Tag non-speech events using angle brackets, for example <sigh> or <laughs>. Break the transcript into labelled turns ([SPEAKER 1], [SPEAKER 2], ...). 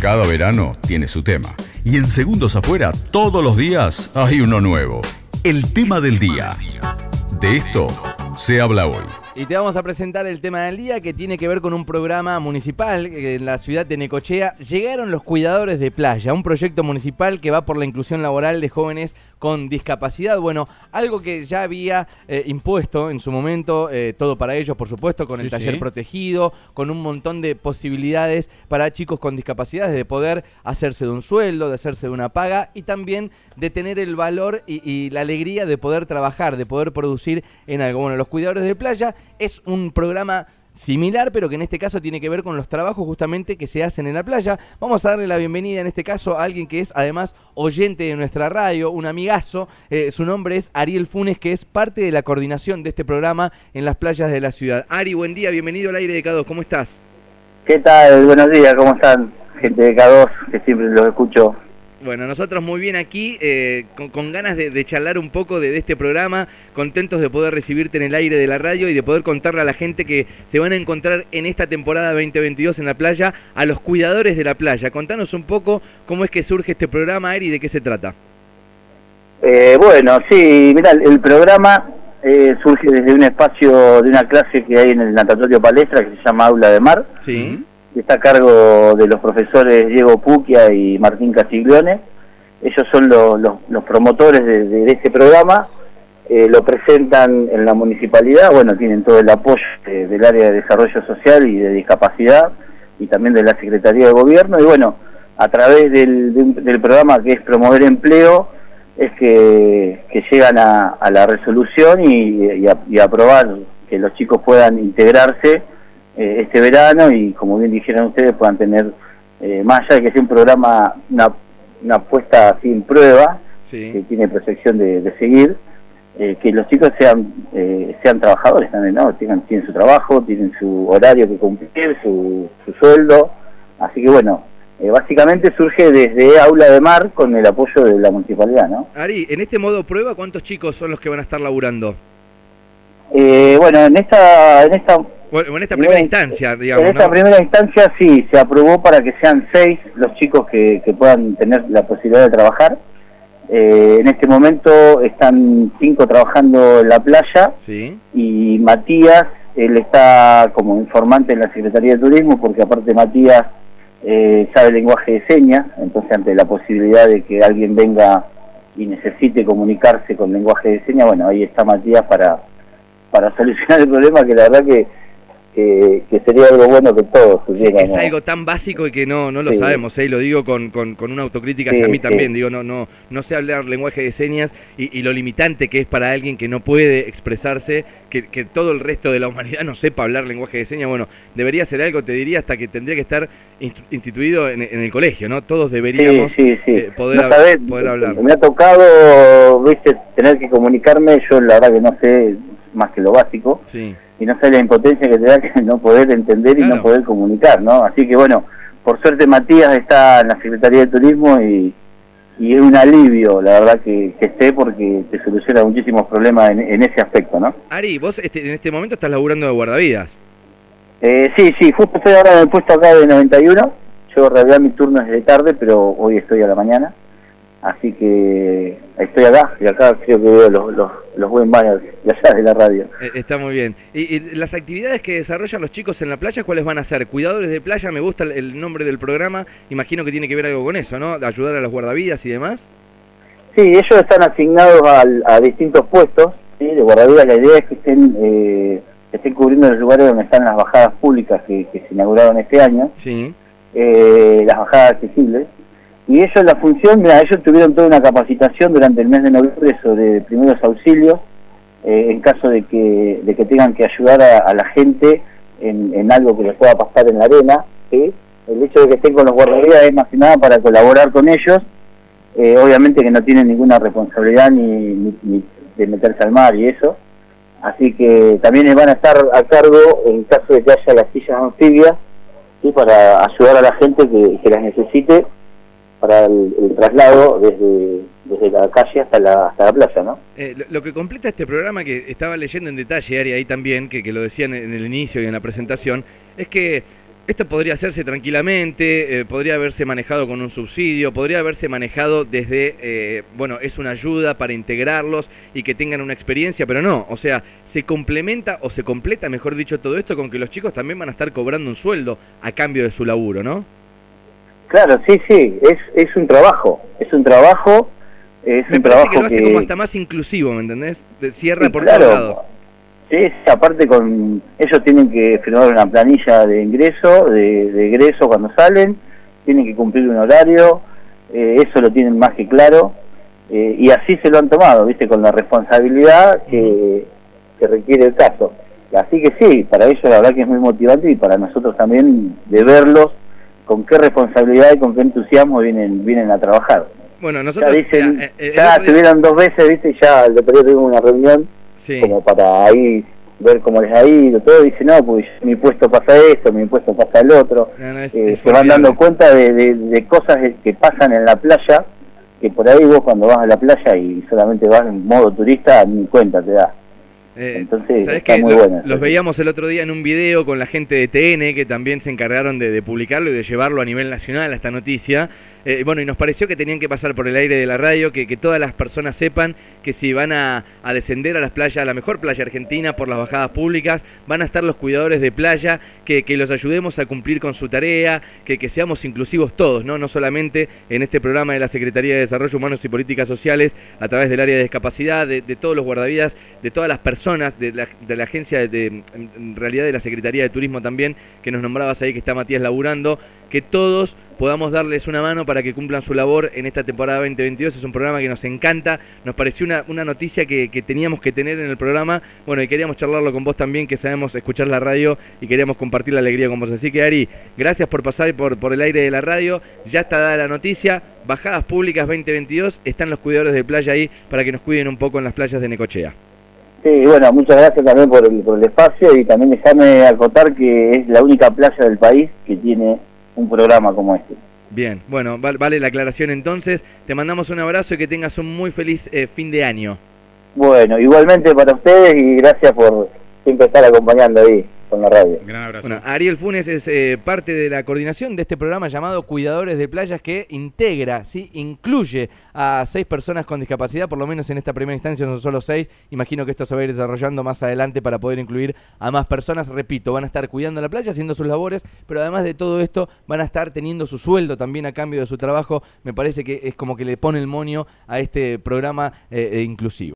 [SPEAKER 1] Cada verano tiene su tema. Y en Segundos Afuera, todos los días hay uno nuevo. El tema del día. De esto se habla hoy.
[SPEAKER 2] Y te vamos a presentar el tema del día que tiene que ver con un programa municipal en la ciudad de Necochea. Llegaron los cuidadores de playa, un proyecto municipal que va por la inclusión laboral de jóvenes con discapacidad. Bueno, algo que ya había eh, impuesto en su momento, eh, todo para ellos, por supuesto, con el taller protegido, con un montón de posibilidades para chicos con discapacidades de poder hacerse de un sueldo, de hacerse de una paga y también de tener el valor y, y la alegría de poder trabajar, de poder producir en algo. Bueno, los cuidadores de playa es un programa similar, pero que en este caso tiene que ver con los trabajos justamente que se hacen en la playa. Vamos a darle la bienvenida en este caso a alguien que es además oyente de nuestra radio, un amigazo. Eh, su nombre es Ariel Funes, que es parte de la coordinación de este programa en las playas de la ciudad. Ari, buen día, bienvenido al aire de K2, ¿cómo estás?
[SPEAKER 3] ¿Qué tal? Buenos días, ¿cómo están? Gente de K2, que siempre los escucho
[SPEAKER 2] bueno, nosotros muy bien aquí, eh, con, ganas de, charlar un poco de, este programa, contentos de poder recibirte en el aire de la radio y de poder contarle a la gente que se van a encontrar en esta temporada 2022 en la playa a los cuidadores de la playa. Contanos un poco cómo es que surge este programa, Eri, y de qué se trata.
[SPEAKER 3] Eh, bueno, sí, mira, el programa eh, surge desde un espacio de una clase que hay en el natatorio palestra que se llama Aula de Mar.
[SPEAKER 2] Sí
[SPEAKER 3] está a cargo de los profesores Diego Puquia y Martín Castiglione. Ellos son los, promotores de, este programa, eh, lo presentan en la municipalidad, bueno, tienen todo el apoyo del área de desarrollo social y de discapacidad y también de la Secretaría de Gobierno y bueno, a través del, programa que es promover empleo, es que, llegan a, la resolución y, y a aprobar que los chicos puedan integrarse eh, este verano y como bien dijeron ustedes puedan tener eh, más allá de que sea un programa, una, una puesta sin prueba, que tiene proyección de, seguir, eh, que los chicos sean sean trabajadores también, ¿no? Tengan, tienen su trabajo, tienen su horario que cumplir, su, su sueldo, así que bueno, básicamente surge desde Aula de Mar con el apoyo de la municipalidad, ¿no?
[SPEAKER 2] Ari, en este modo prueba, ¿cuántos chicos son los que van a estar laburando?
[SPEAKER 3] bueno, en esta, en esta
[SPEAKER 2] bueno, en esta primera instancia, digamos.
[SPEAKER 3] En esta primera instancia sí, se aprobó para que sean seis los chicos que, puedan tener la posibilidad de trabajar. Eh, en este momento están cinco trabajando en la playa y Matías, él está como informante en la Secretaría de Turismo porque aparte Matías eh, sabe lenguaje de señas, entonces ante la posibilidad de que alguien venga y necesite comunicarse con lenguaje de señas, bueno, ahí está Matías para, para <laughs> solucionar el problema que la verdad que que, sería algo bueno que todos
[SPEAKER 2] Es algo tan básico y que no, no lo sabemos, ¿eh? lo digo con, con, una autocrítica hacia mí también, digo, no, no, no sé hablar lenguaje de señas y, lo limitante que es para alguien que no puede expresarse, que, que, todo el resto de la humanidad no sepa hablar lenguaje de señas, bueno, debería ser algo, te diría, hasta que tendría que estar instituido en, el colegio, ¿no? Todos deberíamos eh, poder, poder hablar.
[SPEAKER 3] Me ha tocado, viste, tener que comunicarme, yo la verdad que no sé más que lo básico.
[SPEAKER 2] Sí
[SPEAKER 3] y no sé la impotencia que te da <laughs> que no poder entender y no poder comunicar, ¿no? Así que bueno, por suerte Matías está en la Secretaría de Turismo y, y es un alivio, la verdad, que, esté porque te soluciona muchísimos problemas en, ese aspecto, ¿no?
[SPEAKER 2] Ari, vos este, en este momento estás laburando de guardavidas.
[SPEAKER 3] Eh, sí, sí, justo estoy ahora en el puesto acá de 91. Yo en realidad mi turno es de tarde, pero hoy estoy a la mañana. Así que estoy acá y acá creo que veo los, los, los buen baños de allá de la radio.
[SPEAKER 2] Eh, está muy bien. ¿Y, las actividades que desarrollan los chicos en la playa, cuáles van a ser? Cuidadores de playa, me gusta el, nombre del programa, imagino que tiene que ver algo con eso, ¿no? De ayudar a los guardavidas y demás.
[SPEAKER 3] Sí, ellos están asignados a, distintos puestos ¿sí? de guardavidas. La idea es que estén, eh, estén cubriendo los lugares donde están las bajadas públicas que, se inauguraron este año,
[SPEAKER 2] sí.
[SPEAKER 3] Eh, las bajadas accesibles y ellos la función, mira, ellos tuvieron toda una capacitación durante el mes de noviembre sobre primeros auxilios, eh, en caso de que, de que tengan que ayudar a, la gente en, algo que les pueda pasar en la arena. El hecho de que estén con los guardavidas es más que nada para colaborar con ellos, eh, obviamente que no tienen ninguna responsabilidad ni, de meterse al mar y eso. Así que también van a estar a cargo en caso de que haya las sillas anfibias para ayudar a la gente que, que las necesite para el, traslado desde, desde, la calle hasta la, hasta la playa, ¿no?
[SPEAKER 2] Eh, lo, que completa este programa que estaba leyendo en detalle, Ari, ahí también, que, que lo decían en el inicio y en la presentación, es que Esto podría hacerse tranquilamente, eh, podría haberse manejado con un subsidio, podría haberse manejado desde, eh, bueno, es una ayuda para integrarlos y que tengan una experiencia, pero no, o sea, se complementa o se completa, mejor dicho, todo esto con que los chicos también van a estar cobrando un sueldo a cambio de su laburo, ¿no?
[SPEAKER 3] Claro, sí, sí, es, es un trabajo, es un trabajo, es
[SPEAKER 2] Me
[SPEAKER 3] un trabajo
[SPEAKER 2] que lo hace como hasta más inclusivo, ¿me entendés? De- Cierra
[SPEAKER 3] Sí,
[SPEAKER 2] por
[SPEAKER 3] claro.
[SPEAKER 2] lados.
[SPEAKER 3] Sí, aparte con ellos tienen que firmar una planilla de ingreso, de, de egreso cuando salen, tienen que cumplir un horario, eh, eso lo tienen más que claro, eh, y así se lo han tomado, viste, con la responsabilidad que, que requiere el caso. Así que sí, para ellos la verdad que es muy motivante y para nosotros también de verlos con qué responsabilidad y con qué entusiasmo vienen vienen a trabajar.
[SPEAKER 2] Bueno,
[SPEAKER 3] Ya
[SPEAKER 2] nosotros...
[SPEAKER 3] dicen,
[SPEAKER 2] eh, eh,
[SPEAKER 3] ya
[SPEAKER 2] día-
[SPEAKER 3] estuvieron dos veces, viste, ya el otro día tuvimos una reunión
[SPEAKER 2] Sí.
[SPEAKER 3] como para ahí ver cómo les ha ido, todo, dice, no, porque mi puesto pasa esto, mi puesto pasa el otro,
[SPEAKER 2] No, no, es-
[SPEAKER 3] Eh,
[SPEAKER 2] es
[SPEAKER 3] se van dando cuenta de, de- de cosas que pasan en la playa, que por ahí vos cuando vas a la playa y solamente vas en modo turista, ni cuenta te da.
[SPEAKER 2] Eh,
[SPEAKER 3] Entonces,
[SPEAKER 2] ¿sabés
[SPEAKER 3] está
[SPEAKER 2] qué?
[SPEAKER 3] muy
[SPEAKER 2] Lo-. Los veíamos el otro día en un video con la gente de TN que también se encargaron de, de publicarlo y de llevarlo a nivel nacional a esta noticia. Eh, bueno, y nos pareció que tenían que pasar por el aire de la radio, que, que todas las personas sepan que si van a, a descender a las playas, a la mejor playa argentina por las bajadas públicas, van a estar los cuidadores de playa, que, que los ayudemos a cumplir con su tarea, que, que seamos inclusivos todos, ¿no? no solamente en este programa de la Secretaría de Desarrollo Humanos y Políticas Sociales, a través del área de discapacidad, de, de todos los guardavidas, de todas las personas, de la, de la agencia, de, en- en realidad de la Secretaría de Turismo también, que nos nombrabas ahí, que está Matías laburando, que todos podamos darles una mano para que cumplan su labor en esta temporada 2022. Es un programa que nos encanta, nos pareció una, una noticia que, que teníamos que tener en el programa, bueno, y queríamos charlarlo con vos también, que sabemos escuchar la radio y queríamos compartir la alegría con vos. Así que Ari, gracias por pasar por, por el aire de la radio, ya está dada la noticia, bajadas públicas 2022, están los cuidadores de playa ahí para que nos cuiden un poco en las playas de Necochea.
[SPEAKER 3] Sí, bueno, muchas gracias también por el, por el espacio y también déjame acotar que es la única playa del país que tiene un programa como este.
[SPEAKER 2] Bien, bueno, val- vale la aclaración entonces. Te mandamos un abrazo y que tengas un muy feliz eh, fin de año.
[SPEAKER 3] Bueno, igualmente para ustedes y gracias por siempre estar acompañando ahí con la radio.
[SPEAKER 4] Gran abrazo.
[SPEAKER 2] Bueno, Ariel Funes es eh, parte de la coordinación de este programa llamado Cuidadores de Playas que integra, ¿sí? incluye a seis personas con discapacidad, por lo menos en esta primera instancia son solo seis. Imagino que esto se va a ir desarrollando más adelante para poder incluir a más personas. Repito, van a estar cuidando la playa, haciendo sus labores, pero además de todo esto van a estar teniendo su sueldo también a cambio de su trabajo. Me parece que es como que le pone el monio a este programa eh, eh, inclusivo.